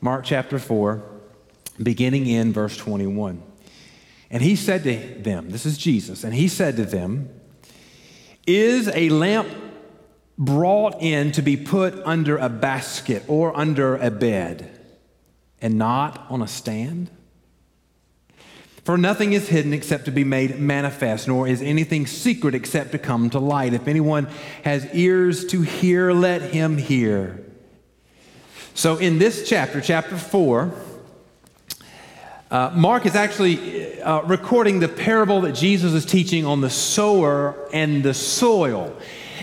Mark chapter 4, beginning in verse 21. And he said to them, This is Jesus, and he said to them, Is a lamp brought in to be put under a basket or under a bed and not on a stand? For nothing is hidden except to be made manifest, nor is anything secret except to come to light. If anyone has ears to hear, let him hear. So, in this chapter, chapter 4, uh, Mark is actually uh, recording the parable that Jesus is teaching on the sower and the soil.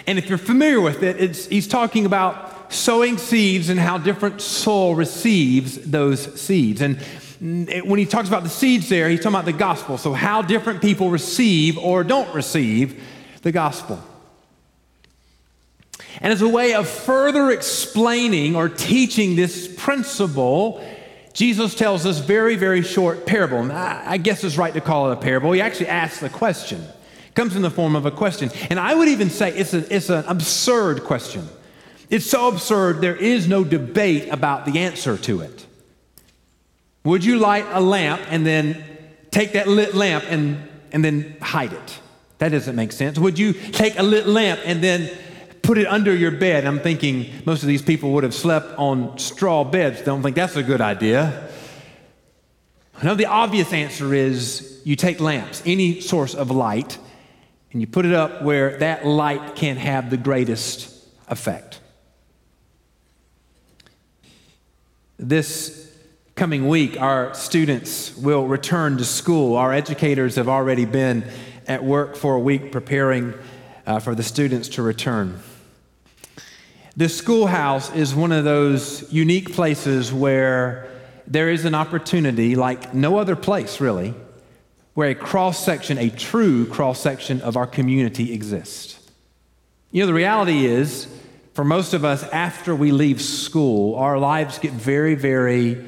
And if you're familiar with it, he's talking about sowing seeds and how different soil receives those seeds. And when he talks about the seeds there, he's talking about the gospel. So, how different people receive or don't receive the gospel. And as a way of further explaining or teaching this principle, Jesus tells this very, very short parable. And I guess it's right to call it a parable. He actually asks a question. It comes in the form of a question. And I would even say it's, a, it's an absurd question. It's so absurd, there is no debate about the answer to it. Would you light a lamp and then take that lit lamp and, and then hide it? That doesn't make sense. Would you take a lit lamp and then put it under your bed. I'm thinking most of these people would have slept on straw beds. Don't think that's a good idea. No, the obvious answer is you take lamps, any source of light, and you put it up where that light can have the greatest effect. This coming week, our students will return to school. Our educators have already been at work for a week preparing uh, for the students to return. The schoolhouse is one of those unique places where there is an opportunity, like no other place really, where a cross section, a true cross section of our community exists. You know, the reality is, for most of us, after we leave school, our lives get very, very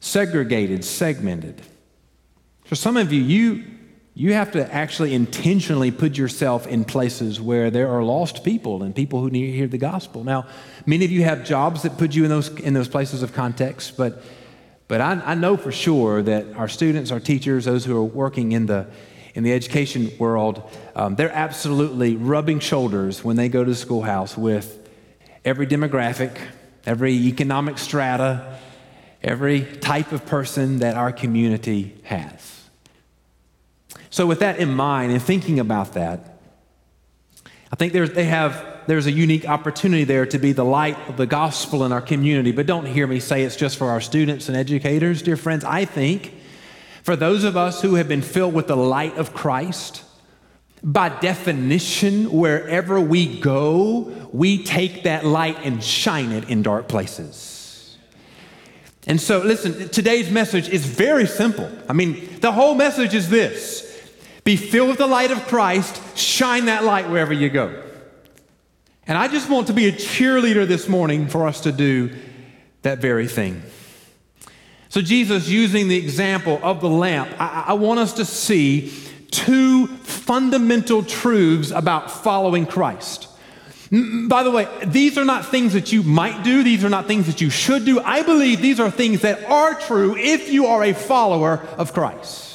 segregated, segmented. For some of you, you you have to actually intentionally put yourself in places where there are lost people and people who need to hear the gospel. Now, many of you have jobs that put you in those, in those places of context, but, but I, I know for sure that our students, our teachers, those who are working in the, in the education world, um, they're absolutely rubbing shoulders when they go to the schoolhouse with every demographic, every economic strata, every type of person that our community has. So, with that in mind and thinking about that, I think there's, they have, there's a unique opportunity there to be the light of the gospel in our community. But don't hear me say it's just for our students and educators, dear friends. I think for those of us who have been filled with the light of Christ, by definition, wherever we go, we take that light and shine it in dark places. And so, listen, today's message is very simple. I mean, the whole message is this be filled with the light of Christ, shine that light wherever you go. And I just want to be a cheerleader this morning for us to do that very thing. So, Jesus, using the example of the lamp, I, I want us to see two fundamental truths about following Christ. By the way, these are not things that you might do, these are not things that you should do. I believe these are things that are true if you are a follower of Christ.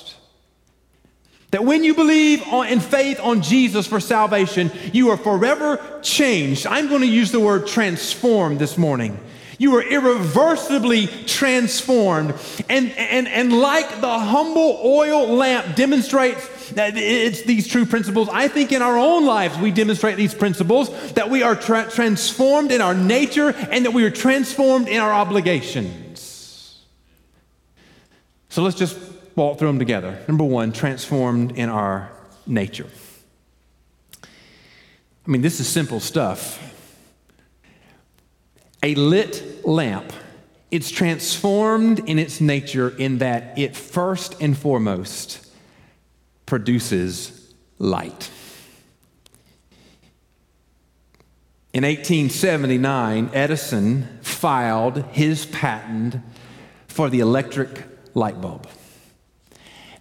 That when you believe on, in faith on Jesus for salvation, you are forever changed. I'm going to use the word transformed this morning. You are irreversibly transformed. And, and, and like the humble oil lamp demonstrates that it's these true principles, I think in our own lives we demonstrate these principles that we are tra- transformed in our nature and that we are transformed in our obligations. So let's just walk through them together. Number one, transformed in our nature. I mean, this is simple stuff. A lit lamp, it's transformed in its nature in that it first and foremost produces light. In 1879, Edison filed his patent for the electric light bulb.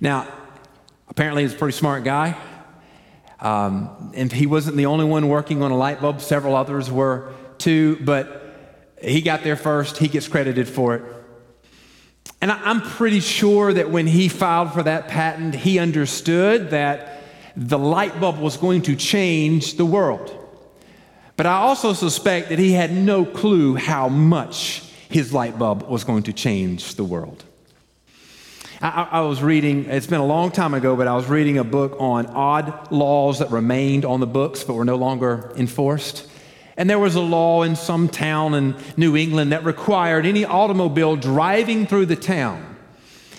Now, apparently he's a pretty smart guy. Um, and he wasn't the only one working on a light bulb, several others were too. But he got there first, he gets credited for it. And I'm pretty sure that when he filed for that patent, he understood that the light bulb was going to change the world. But I also suspect that he had no clue how much his light bulb was going to change the world. I, I, was reading, it's been a long time ago, but I was reading a book on odd laws that remained on the books but were no longer enforced. And there was a law in some town in New England that required any automobile driving through the town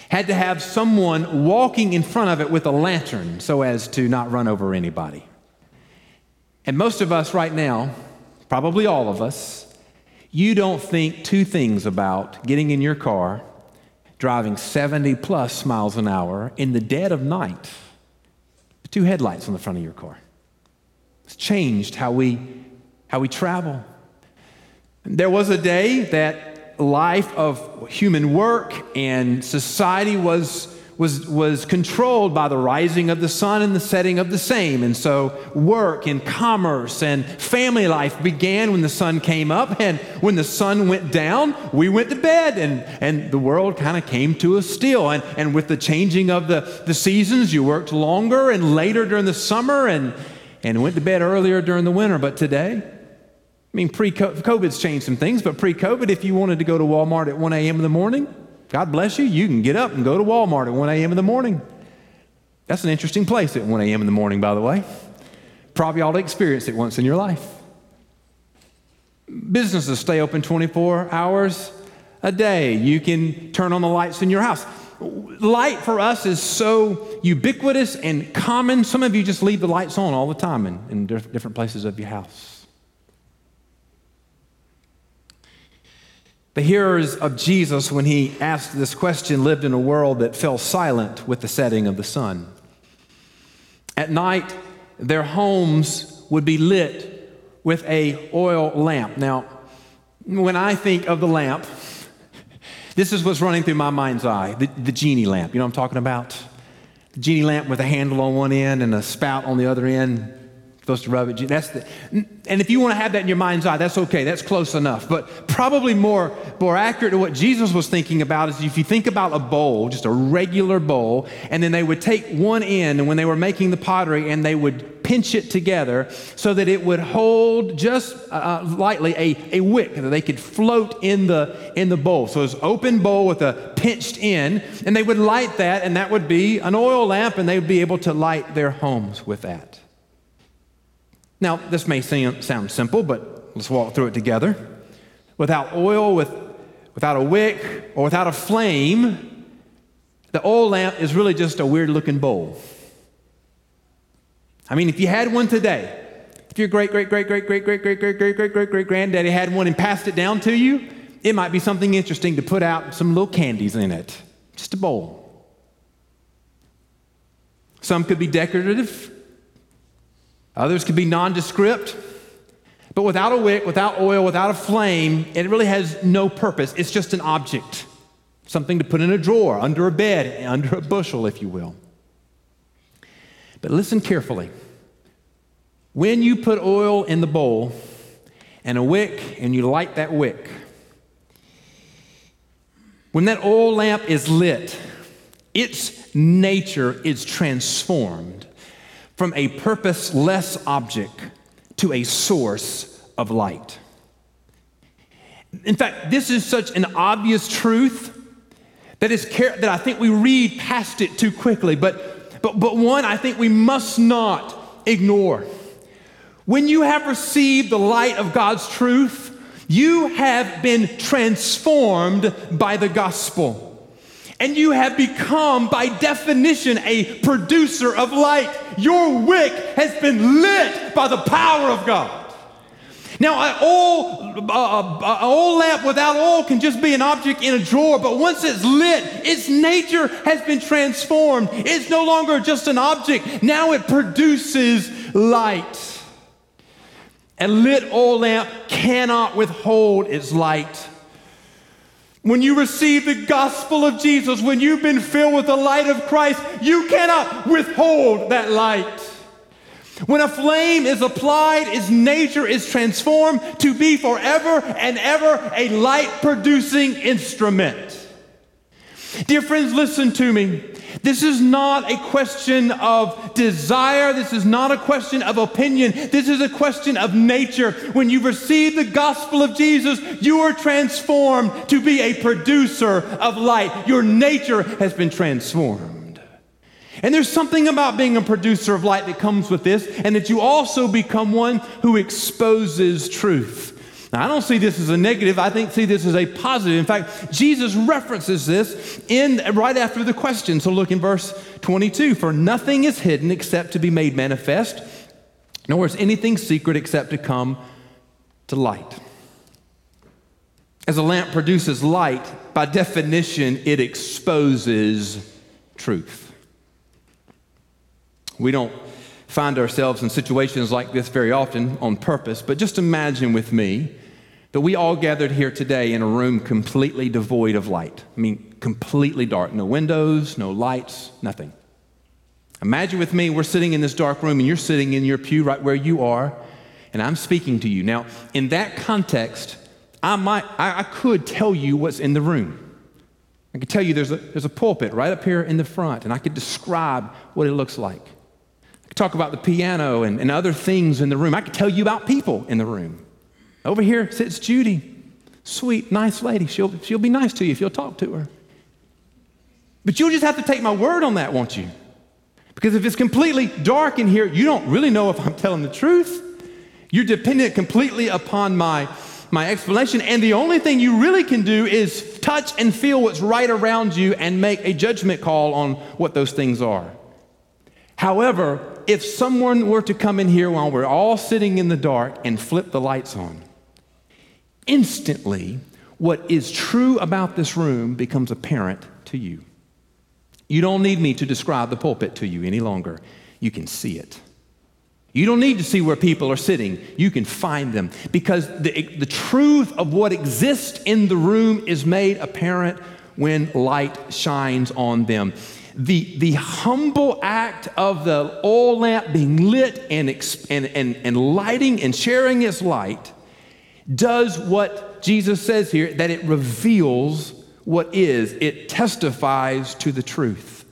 had to have someone walking in front of it with a lantern so as to not run over anybody. And most of us right now, probably all of us, you don't think two things about getting in your car, driving 70 plus miles an hour in the dead of night, two headlights on the front of your car. It's changed how we, how we travel. There was a day that life of human work and society was was, was controlled by the rising of the sun and the setting of the same. And so work and commerce and family life began when the sun came up. And when the sun went down, we went to bed. And, and the world kind of came to a still. And, and with the changing of the, the seasons, you worked longer and later during the summer and, and went to bed earlier during the winter. But today, I mean, pre COVID's changed some things, but pre COVID, if you wanted to go to Walmart at 1 a.m. in the morning, God bless you. You can get up and go to Walmart at 1 a.m. in the morning. That's an interesting place at 1 a.m. in the morning, by the way. Probably ought to experience it once in your life. Businesses stay open 24 hours a day. You can turn on the lights in your house. Light for us is so ubiquitous and common. Some of you just leave the lights on all the time in, in different places of your house. The hearers of Jesus, when he asked this question, lived in a world that fell silent with the setting of the sun. At night, their homes would be lit with a oil lamp. Now, when I think of the lamp, this is what's running through my mind's eye the, the genie lamp. You know what I'm talking about? The genie lamp with a handle on one end and a spout on the other end supposed to rub it. That's the, and if you want to have that in your mind's eye, that's okay. That's close enough. But probably more, more accurate to what Jesus was thinking about is if you think about a bowl, just a regular bowl, and then they would take one end, and when they were making the pottery, and they would pinch it together so that it would hold just uh, uh lightly a, a wick that they could float in the, in the bowl. So it's open bowl with a pinched end, and they would light that, and that would be an oil lamp, and they would be able to light their homes with that. Now, this may sound simple, but let's walk through it together. Without oil, with, without a wick, or without a flame, the oil lamp is really just a weird looking bowl. I mean, if you had one today, if your great, great, great, great, great, great, great, great, great, great, great, great granddaddy had one and passed it down to you, it might be something interesting to put out some little candies in it. Just a bowl. Some could be decorative, Others can be nondescript. But without a wick, without oil, without a flame, it really has no purpose. It's just an object, something to put in a drawer, under a bed, under a bushel, if you will. But listen carefully. When you put oil in the bowl and a wick and you light that wick, when that oil lamp is lit, its nature is transformed from a purposeless object to a source of light. In fact, this is such an obvious truth that, is, that I think we read past it too quickly, but, but, but one I think we must not ignore. When you have received the light of God's truth, you have been transformed by the gospel and you have become, by definition, a producer of light. Your wick has been lit by the power of God. Now, an oil, uh, lamp without oil can just be an object in a drawer, but once it's lit, its nature has been transformed. It's no longer just an object, now it produces light. A lit oil lamp cannot withhold its light. When you receive the gospel of Jesus, when you've been filled with the light of Christ, you cannot withhold that light. When a flame is applied, its nature is transformed to be forever and ever a light producing instrument. Dear friends, listen to me. This is not a question of desire. This is not a question of opinion. This is a question of nature. When you receive the gospel of Jesus, you are transformed to be a producer of light. Your nature has been transformed. And there's something about being a producer of light that comes with this, and that you also become one who exposes truth. Now, I don't see this as a negative. I think see this as a positive. In fact, Jesus references this in right after the question. So look in verse 22. For nothing is hidden except to be made manifest, nor is anything secret except to come to light. As a lamp produces light, by definition, it exposes truth. We don't find ourselves in situations like this very often on purpose, but just imagine with me that we all gathered here today in a room completely devoid of light. I mean, completely dark. No windows, no lights, nothing. Imagine with me, we're sitting in this dark room and you're sitting in your pew right where you are, and I'm speaking to you. Now, in that context, I, might, I, I could tell you what's in the room. I could tell you there's a, there's a pulpit right up here in the front, and I could describe what it looks like. I could talk about the piano and, and other things in the room. I could tell you about people in the room. Over here sits Judy. Sweet, nice lady. She'll, she'll be nice to you if you'll talk to her. But you'll just have to take my word on that, won't you? Because if it's completely dark in here, you don't really know if I'm telling the truth. You're dependent completely upon my, my explanation. And the only thing you really can do is touch and feel what's right around you and make a judgment call on what those things are. However, if someone were to come in here while we're all sitting in the dark and flip the lights on, instantly, what is true about this room becomes apparent to you. You don't need me to describe the pulpit to you any longer. You can see it. You don't need to see where people are sitting. You can find them because the, the truth of what exists in the room is made apparent when light shines on them. The, the humble act of the oil lamp being lit and, and, and, and lighting and sharing its light does what Jesus says here that it reveals what is, it testifies to the truth.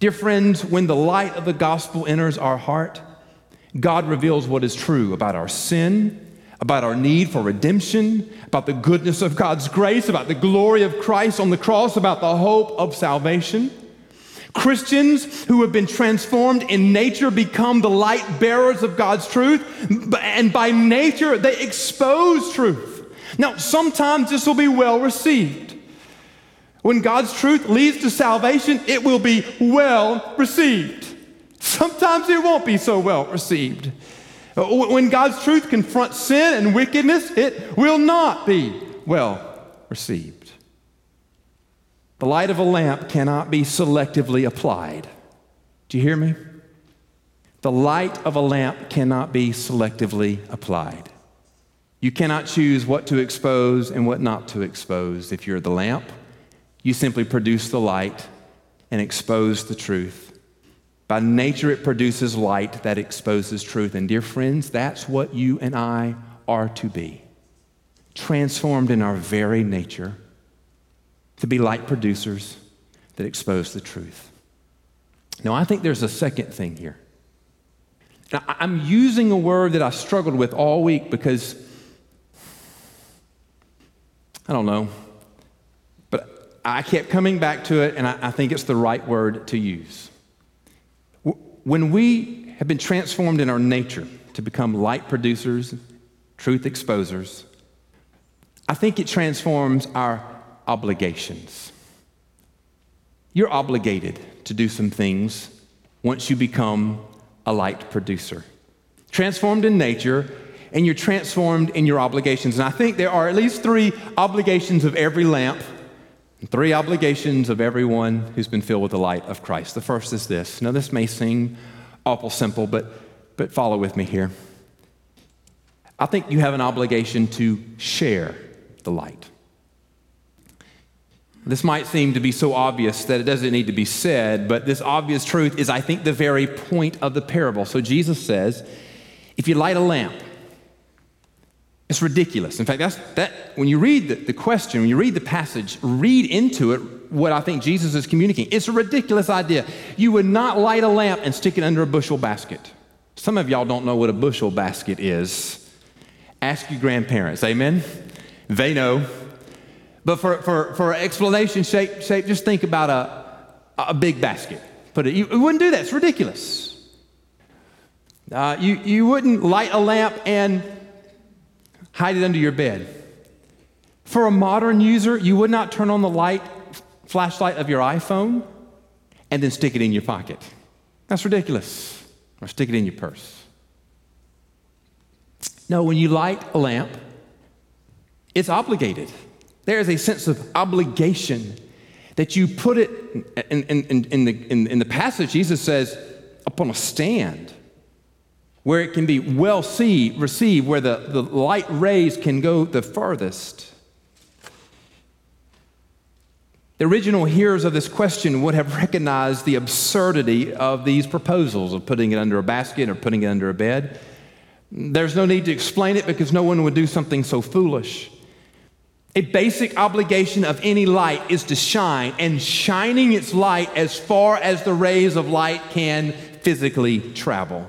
Dear friends, when the light of the gospel enters our heart, God reveals what is true about our sin, about our need for redemption, about the goodness of God's grace, about the glory of Christ on the cross, about the hope of salvation. Christians who have been transformed in nature become the light bearers of God's truth, and by nature, they expose truth. Now, sometimes this will be well received. When God's truth leads to salvation, it will be well received. Sometimes it won't be so well received. When God's truth confronts sin and wickedness, it will not be well received. The light of a lamp cannot be selectively applied. Do you hear me? The light of a lamp cannot be selectively applied. You cannot choose what to expose and what not to expose. If you're the lamp, you simply produce the light and expose the truth. By nature, it produces light that exposes truth. And, dear friends, that's what you and I are to be transformed in our very nature to be light producers that expose the truth. Now, I think there's a second thing here. Now, I'm using a word that I struggled with all week because I don't know, but I kept coming back to it, and I, I think it's the right word to use. When we have been transformed in our nature to become light producers, truth exposers, I think it transforms our obligations. You're obligated to do some things once you become a light producer. Transformed in nature, and you're transformed in your obligations. And I think there are at least three obligations of every lamp, and three obligations of everyone who's been filled with the light of Christ. The first is this. Now, this may seem awful simple, but, but follow with me here. I think you have an obligation to share the light. This might seem to be so obvious that it doesn't need to be said, but this obvious truth is, I think, the very point of the parable. So Jesus says, if you light a lamp, it's ridiculous. In fact, that's, that, when you read the, the question, when you read the passage, read into it what I think Jesus is communicating. It's a ridiculous idea. You would not light a lamp and stick it under a bushel basket. Some of y'all don't know what a bushel basket is. Ask your grandparents, amen? They know. But for, for, for explanation shape, shape, just think about a, a big basket. Put it, you, you wouldn't do that. It's ridiculous. Uh, you, you wouldn't light a lamp and hide it under your bed. For a modern user, you would not turn on the light, flashlight of your iPhone and then stick it in your pocket. That's ridiculous. Or stick it in your purse. No, when you light a lamp, it's obligated. There is a sense of obligation that you put it in, in, in, the, in the passage. Jesus says, upon a stand where it can be well see, received, where the, the light rays can go the farthest. The original hearers of this question would have recognized the absurdity of these proposals of putting it under a basket or putting it under a bed. There's no need to explain it because no one would do something so foolish. A basic obligation of any light is to shine, and shining its light as far as the rays of light can physically travel.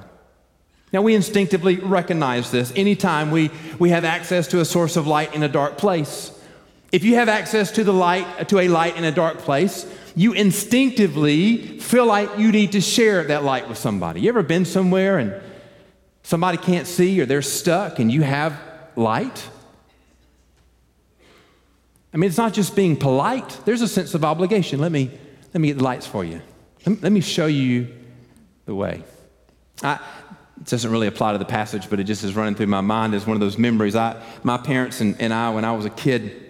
Now, we instinctively recognize this anytime we, we have access to a source of light in a dark place. If you have access to, the light, to a light in a dark place, you instinctively feel like you need to share that light with somebody. You ever been somewhere and somebody can't see or they're stuck and you have light? I mean, it's not just being polite, there's a sense of obligation. Let me, let me get the lights for you. Let, let me show you the way. I, it doesn't really apply to the passage, but it just is running through my mind as one of those memories. I, my parents and, and I, when I was a kid,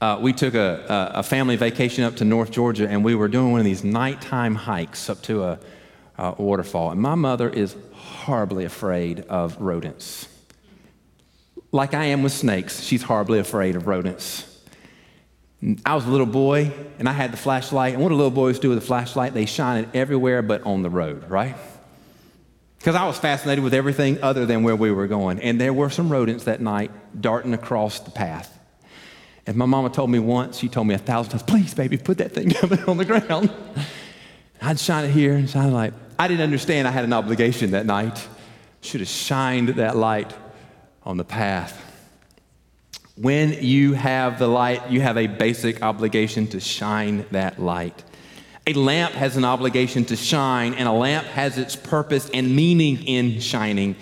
uh, we took a, a, family vacation up to North Georgia, and we were doing one of these nighttime hikes up to a, a waterfall. And my mother is horribly afraid of rodents. Like I am with snakes, she's horribly afraid of rodents. I was a little boy and I had the flashlight. And what do little boys do with a flashlight? They shine it everywhere but on the road, right? Because I was fascinated with everything other than where we were going. And there were some rodents that night darting across the path. And my mama told me once, she told me a thousand times, please, baby, put that thing down on the ground. I'd shine it here and shine it like, I didn't understand I had an obligation that night. Should have shined that light on the path. When you have the light, you have a basic obligation to shine that light. A lamp has an obligation to shine, and a lamp has its purpose and meaning in shining.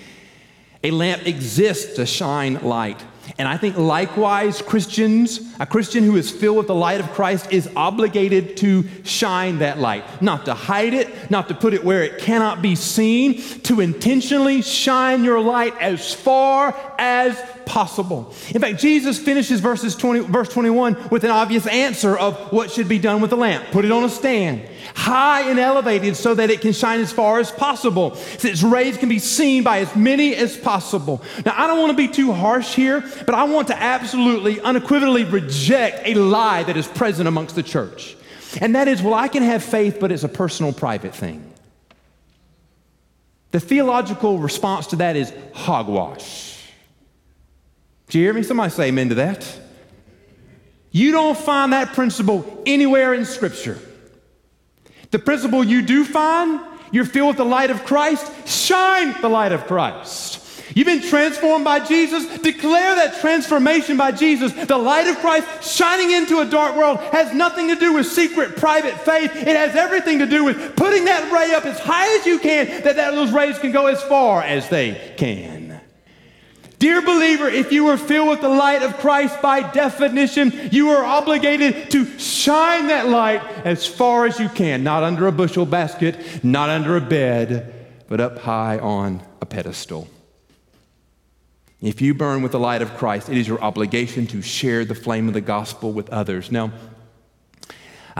A lamp exists to shine light. And I think likewise, Christians, a Christian who is filled with the light of Christ is obligated to shine that light, not to hide it, not to put it where it cannot be seen, to intentionally shine your light as far as possible. In fact, Jesus finishes verses 20, verse 21 with an obvious answer of what should be done with the lamp. Put it on a stand, high and elevated so that it can shine as far as possible, so its rays can be seen by as many as possible. Now, I don't want to be too harsh here, but I want to absolutely, unequivocally reject a lie that is present amongst the church. And that is, well, I can have faith, but it's a personal, private thing. The theological response to that is hogwash. Do you hear me? Somebody say amen to that. You don't find that principle anywhere in Scripture. The principle you do find, you're filled with the light of Christ, shine the light of Christ. You've been transformed by Jesus. Declare that transformation by Jesus. The light of Christ shining into a dark world has nothing to do with secret, private faith. It has everything to do with putting that ray up as high as you can, that, that those rays can go as far as they can. Dear believer, if you are filled with the light of Christ, by definition, you are obligated to shine that light as far as you can, not under a bushel basket, not under a bed, but up high on a pedestal. If you burn with the light of Christ, it is your obligation to share the flame of the gospel with others. Now,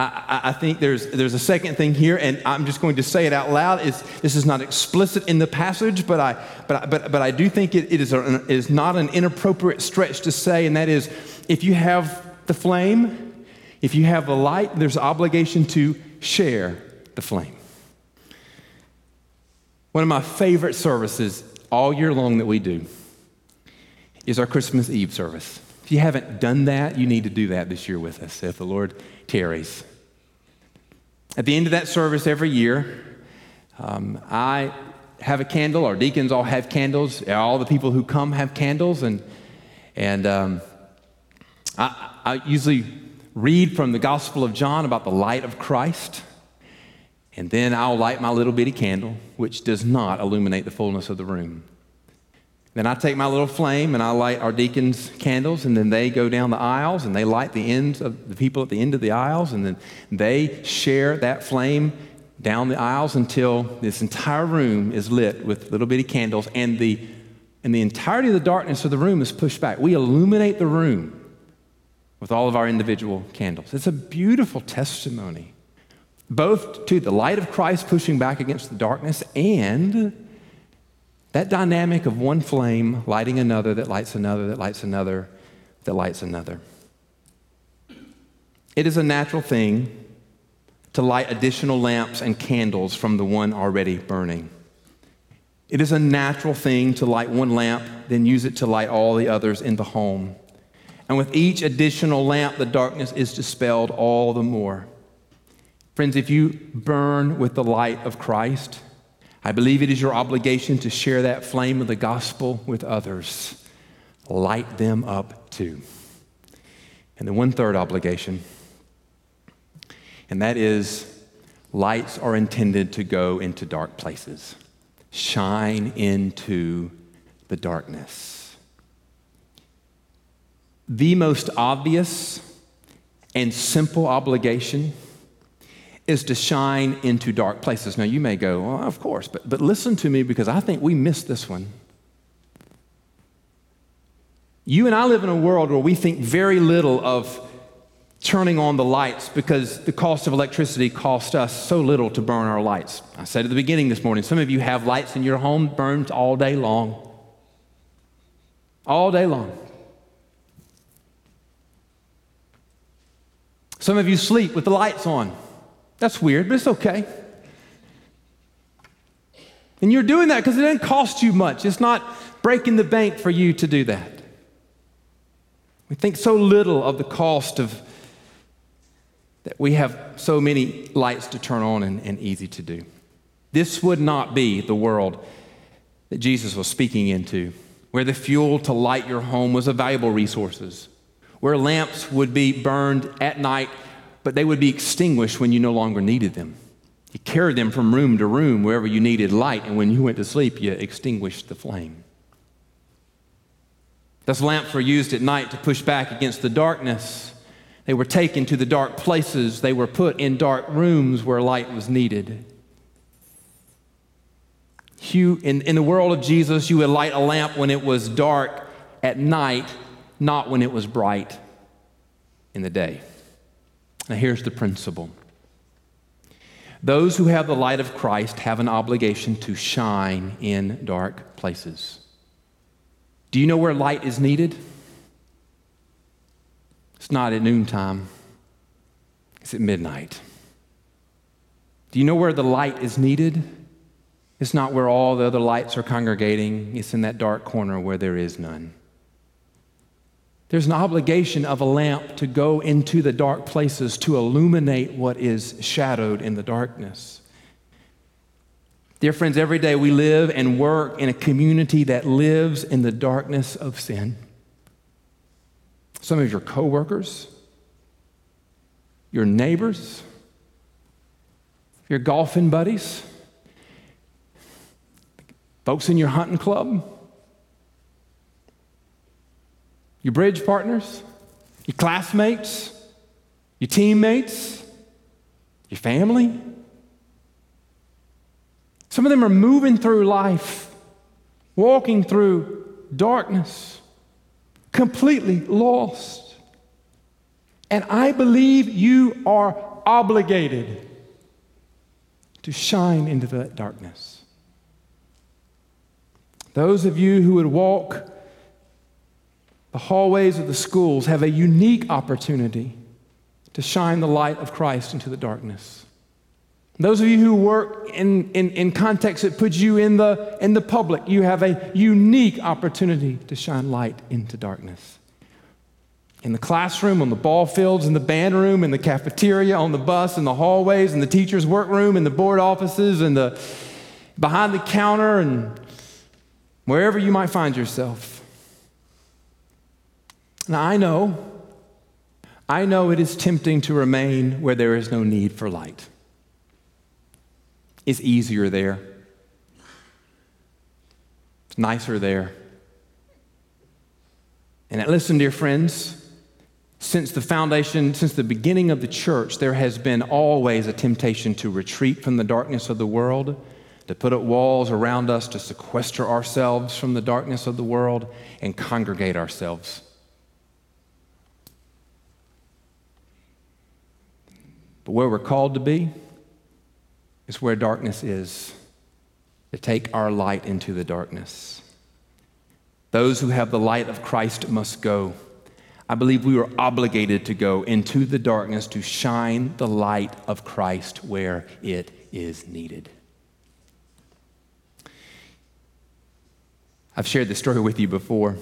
I, I, think there's, there's a second thing here, and I'm just going to say it out loud. It's, this is not explicit in the passage, but I, but, but, but I do think it, it, is a, it is not an inappropriate stretch to say, and that is if you have the flame, If you have the light, there's obligation to share the flame. One of my favorite services all year long that we do is our Christmas Eve service. If you haven't done that, you need to do that this year with us if the Lord tarries. At the end of that service every year, um, I have a candle. Our deacons all have candles. All the people who come have candles, and and um, I, I usually read from the Gospel of John about the light of Christ. And then I'll light my little bitty candle, which does not illuminate the fullness of the room. Then I take my little flame and I light our deacons' candles, and then they go down the aisles and they light the ends of the people at the end of the aisles, and then they share that flame down the aisles until this entire room is lit with little bitty candles, and the, and the entirety of the darkness of the room is pushed back. We illuminate the room with all of our individual candles. It's a beautiful testimony, both to the light of Christ pushing back against the darkness and that dynamic of one flame lighting another that lights another, that lights another, that lights another. It is a natural thing to light additional lamps and candles from the one already burning. It is a natural thing to light one lamp, then use it to light all the others in the home. And with each additional lamp, the darkness is dispelled all the more. Friends, if you burn with the light of Christ, I believe it is your obligation to share that flame of the gospel with others. Light them up too. And the one third obligation and that is lights are intended to go into dark places, shine into the darkness. The most obvious and simple obligation is to shine into dark places. Now, you may go, well, of course, but, but listen to me because I think we missed this one. You and I live in a world where we think very little of turning on the lights because the cost of electricity cost us so little to burn our lights. I said at the beginning this morning, some of you have lights in your home burned all day long. All day long. Some of you sleep with the lights on. That's weird, but it's okay. And you're doing that because it doesn't cost you much. It's not breaking the bank for you to do that. We think so little of the cost of that we have so many lights to turn on and, and easy to do. This would not be the world that Jesus was speaking into, where the fuel to light your home was a valuable resources, where lamps would be burned at night, but they would be extinguished when you no longer needed them. You carried them from room to room wherever you needed light, and when you went to sleep, you extinguished the flame. Those lamps were used at night to push back against the darkness they were taken to the dark places. They were put in dark rooms where light was needed. You, in, in the world of Jesus, you would light a lamp when it was dark at night, not when it was bright in the day. Now, here's the principle those who have the light of Christ have an obligation to shine in dark places. Do you know where light is needed? It's not at noontime, it's at midnight. Do you know where the light is needed? It's not where all the other lights are congregating, it's in that dark corner where there is none. There's an obligation of a lamp to go into the dark places to illuminate what is shadowed in the darkness. Dear friends, every day we live and work in a community that lives in the darkness of sin some of your coworkers, your neighbors, your golfing buddies, folks in your hunting club, your bridge partners, your classmates, your teammates, your family. Some of them are moving through life, walking through darkness completely lost. And I believe you are obligated to shine into that darkness. Those of you who would walk the hallways of the schools have a unique opportunity to shine the light of Christ into the darkness. Those of you who work in, in, in context that puts you in the, in the public, you have a unique opportunity to shine light into darkness. In the classroom, on the ball fields, in the band room, in the cafeteria, on the bus, in the hallways, in the teacher's workroom, in the board offices, in the behind the counter, and wherever you might find yourself. Now, I know, I know it is tempting to remain where there is no need for light. It's easier there, it's nicer there. And listen, dear friends, since the foundation, since the beginning of the church, there has been always a temptation to retreat from the darkness of the world, to put up walls around us, to sequester ourselves from the darkness of the world, and congregate ourselves. But where we're called to be, is where darkness is, to take our light into the darkness. Those who have the light of Christ must go. I believe we are obligated to go into the darkness to shine the light of Christ where it is needed. I've shared this story with you before.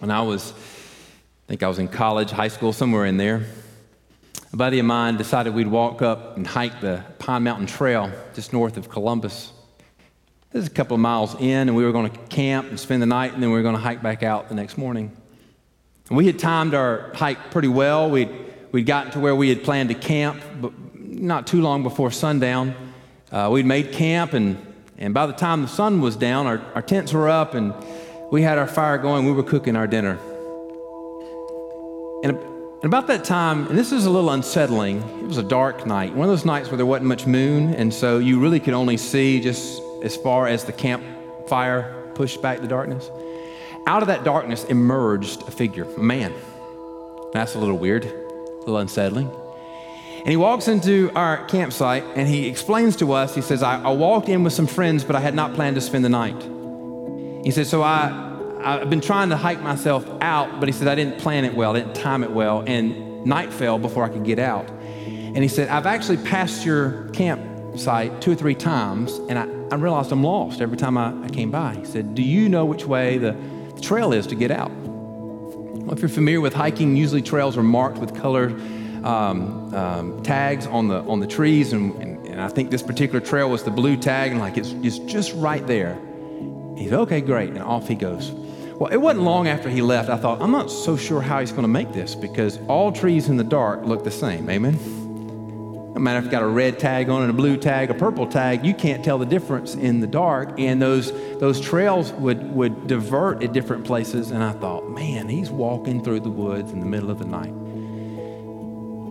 When I was, I think I was in college, high school, somewhere in there, a buddy of mine decided we'd walk up and hike the Pine Mountain Trail just north of Columbus. This is a couple of miles in, and we were going to camp and spend the night, and then we were going to hike back out the next morning. And we had timed our hike pretty well. We'd, we'd gotten to where we had planned to camp, but not too long before sundown. Uh, we'd made camp, and, and by the time the sun was down, our, our tents were up, and we had our fire going. We were cooking our dinner. And about that time, and this is a little unsettling, it was a dark night, one of those nights where there wasn't much moon, and so you really could only see just as far as the campfire pushed back the darkness. Out of that darkness emerged a figure, a man. That's a little weird, a little unsettling. And he walks into our campsite and he explains to us, he says, I, I walked in with some friends, but I had not planned to spend the night. He says, So I, I've been trying to hike myself out, but he said, I didn't plan it well, I didn't time it well, and night fell before I could get out. And he said, I've actually passed your campsite two or three times, and I, I realized I'm lost every time I, I came by. He said, Do you know which way the, the trail is to get out? Well, if you're familiar with hiking, usually trails are marked with colored um, um, tags on the, on the trees, and, and, and I think this particular trail was the blue tag, and like it's, it's just right there. He said, okay, great. And off he goes. Well, it wasn't long after he left, I thought, I'm not so sure how he's going to make this because all trees in the dark look the same. Amen? No matter if you've got a red tag on it, a blue tag, a purple tag, you can't tell the difference in the dark. And those, those trails would, would divert at different places. And I thought, man, he's walking through the woods in the middle of the night.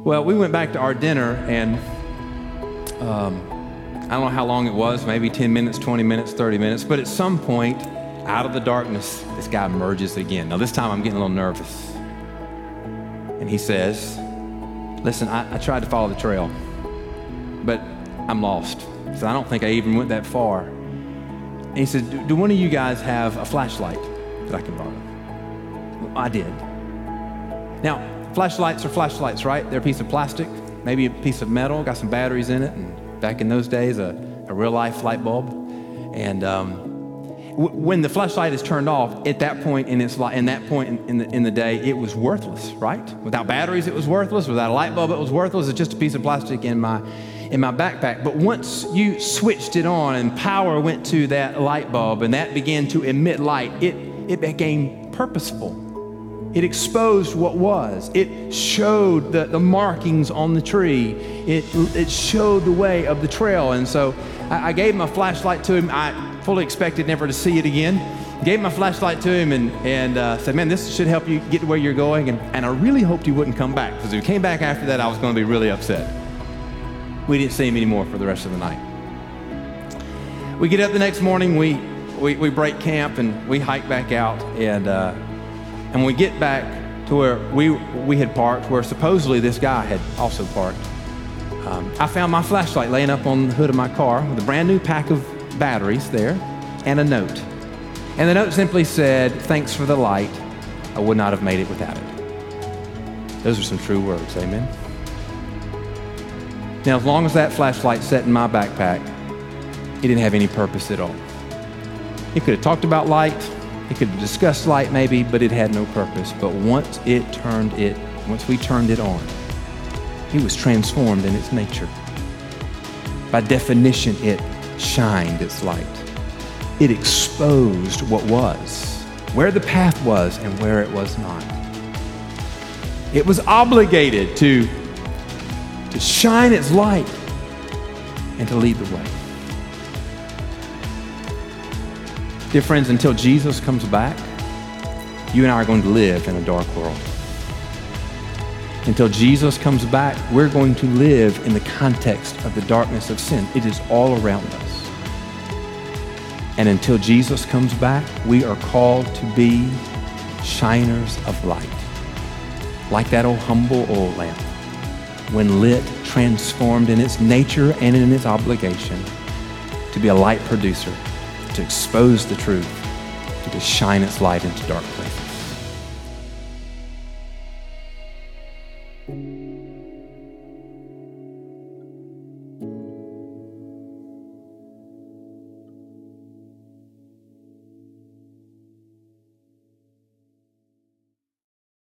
Well, we went back to our dinner, and um, I don't know how long it was, maybe 10 minutes, 20 minutes, 30 minutes, but at some point, out of the darkness, this guy emerges again. Now, this time I'm getting a little nervous. And he says, Listen, I, I tried to follow the trail, but I'm lost. So I don't think I even went that far. And he said, do, do one of you guys have a flashlight that I can borrow? Well, I did. Now, flashlights are flashlights, right? They're a piece of plastic, maybe a piece of metal, got some batteries in it, and back in those days, a, a real life light bulb. And um, when the flashlight is turned off, at that point in its in that point in, the, in the day, it was worthless, right? Without batteries, it was worthless. Without a light bulb, it was worthless. It's just a piece of plastic in my in my backpack. But once you switched it on and power went to that light bulb and that began to emit light, it it became purposeful. It exposed what was. It showed the, the markings on the tree. It, it showed the way of the trail. And so I, I gave a flashlight to him. I fully expected never to see it again. Gave my flashlight to him and, and uh, said, Man, this should help you get to where you're going. And, and I really hoped he wouldn't come back because if he came back after that, I was going to be really upset. We didn't see him anymore for the rest of the night. We get up the next morning, we, we, we break camp and we hike back out. And, uh, and we get back to where we, we had parked, where supposedly this guy had also parked, um, I found my flashlight laying up on the hood of my car with a brand new pack of batteries there and a note. And the note simply said, Thanks for the light. I would not have made it without it. Those are some true words. Amen. Now, as long as that flashlight sat in my backpack, it didn't have any purpose at all. It could have talked about light, it could have discussed light maybe, but it had no purpose. But once it turned it, once we turned it on, it was transformed in its nature. By definition, it shined its light. It exposed what was, where the path was and where it was not. It was obligated to to shine its light and to lead the way. Dear friends, until Jesus comes back, you and I are going to live in a dark world. Until Jesus comes back, we're going to live in the context of the darkness of sin. It is all around us. And until Jesus comes back, we are called to be shiners of light, like that old humble oil lamp when lit, transformed in its nature and in its obligation to be a light producer, to expose the truth, to shine its light into dark places.